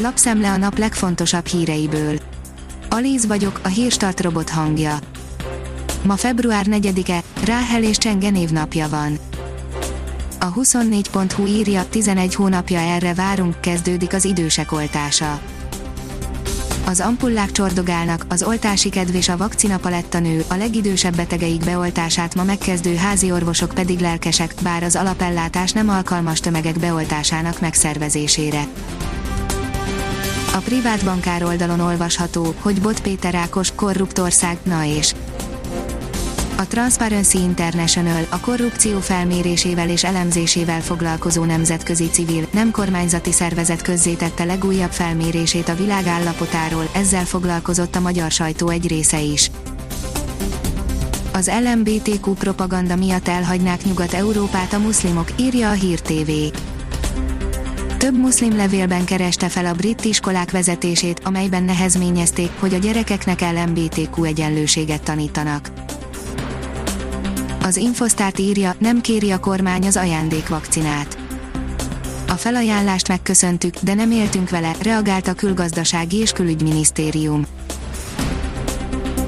Lapszemle a nap legfontosabb híreiből. Alíz vagyok, a hírstart robot hangja. Ma február 4-e, Ráhel és Csenge névnapja van. A 24.hu írja, 11 hónapja erre várunk, kezdődik az idősek oltása. Az ampullák csordogálnak, az oltási kedv és a vakcina paletta nő, a legidősebb betegeik beoltását ma megkezdő házi orvosok pedig lelkesek, bár az alapellátás nem alkalmas tömegek beoltásának megszervezésére. A privát bankár oldalon olvasható, hogy Bot Péter Ákos, korruptország, na és a Transparency International a korrupció felmérésével és elemzésével foglalkozó nemzetközi civil, nem kormányzati szervezet közzétette legújabb felmérését a világ állapotáról, ezzel foglalkozott a magyar sajtó egy része is. Az LMBTQ propaganda miatt elhagynák Nyugat-Európát a muszlimok, írja a Hír TV. Több muszlim levélben kereste fel a brit iskolák vezetését, amelyben nehezményezték, hogy a gyerekeknek LMBTQ egyenlőséget tanítanak. Az Infosztárt írja, nem kéri a kormány az ajándékvakcinát. A felajánlást megköszöntük, de nem éltünk vele, reagált a külgazdasági és külügyminisztérium.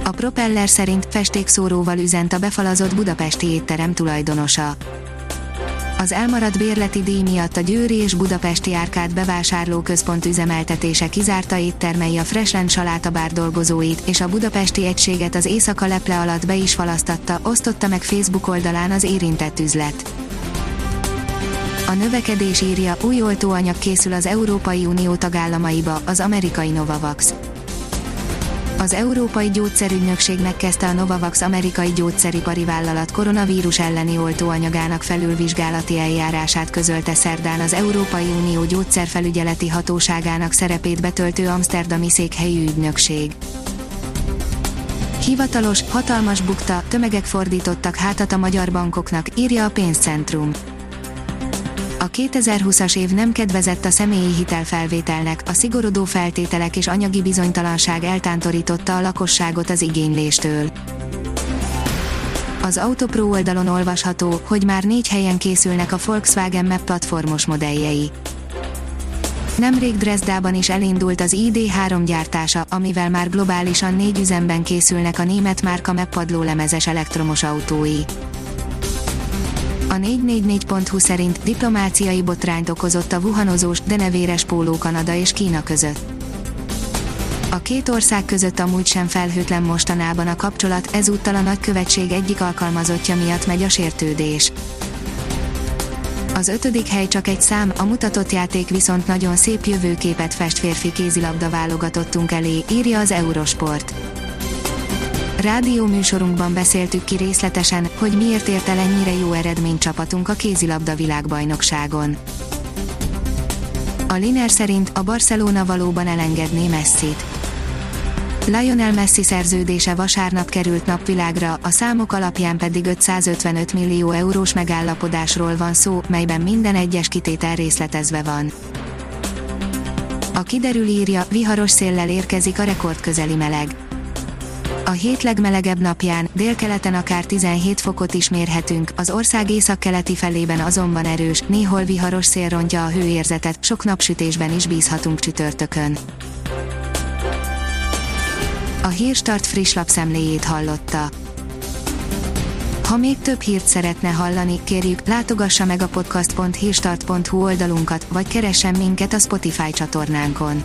A propeller szerint festékszóróval üzent a befalazott budapesti étterem tulajdonosa. Az elmaradt bérleti díj miatt a Győri és Budapesti Árkád bevásárlóközpont üzemeltetése kizárta éttermei a Freshland salátabár dolgozóit, és a budapesti egységet az éjszaka leple alatt be is falasztatta, osztotta meg Facebook oldalán az érintett üzlet. A növekedés írja, új oltóanyag készül az Európai Unió tagállamaiba, az amerikai Novavax az Európai Gyógyszerügynökség megkezdte a Novavax amerikai gyógyszeripari vállalat koronavírus elleni oltóanyagának felülvizsgálati eljárását közölte szerdán az Európai Unió gyógyszerfelügyeleti hatóságának szerepét betöltő Amsterdami székhelyű ügynökség. Hivatalos, hatalmas bukta, tömegek fordítottak hátat a magyar bankoknak, írja a pénzcentrum. A 2020-as év nem kedvezett a személyi hitelfelvételnek, a szigorodó feltételek és anyagi bizonytalanság eltántorította a lakosságot az igényléstől. Az Autopro oldalon olvasható, hogy már négy helyen készülnek a Volkswagen Map platformos modelljei. Nemrég Dresdában is elindult az ID3 gyártása, amivel már globálisan négy üzemben készülnek a német márka Map padlólemezes elektromos autói. A 444.hu szerint diplomáciai botrányt okozott a wuhanozós, de nevéres póló Kanada és Kína között. A két ország között amúgy sem felhőtlen mostanában a kapcsolat, ezúttal a nagykövetség egyik alkalmazottja miatt megy a sértődés. Az ötödik hely csak egy szám, a mutatott játék viszont nagyon szép jövőképet fest férfi kézilabda válogatottunk elé, írja az Eurosport. Rádió műsorunkban beszéltük ki részletesen, hogy miért ért el ennyire jó eredmény csapatunk a kézilabda világbajnokságon. A Liner szerint a Barcelona valóban elengedné Messi-t. Lionel Messi szerződése vasárnap került napvilágra, a számok alapján pedig 555 millió eurós megállapodásról van szó, melyben minden egyes kitétel részletezve van. A kiderül írja, viharos széllel érkezik a rekordközeli meleg a hét legmelegebb napján, délkeleten akár 17 fokot is mérhetünk, az ország északkeleti felében azonban erős, néhol viharos szél rontja a hőérzetet, sok napsütésben is bízhatunk csütörtökön. A Hírstart friss lapszemléjét hallotta. Ha még több hírt szeretne hallani, kérjük, látogassa meg a podcast.hírstart.hu oldalunkat, vagy keressen minket a Spotify csatornánkon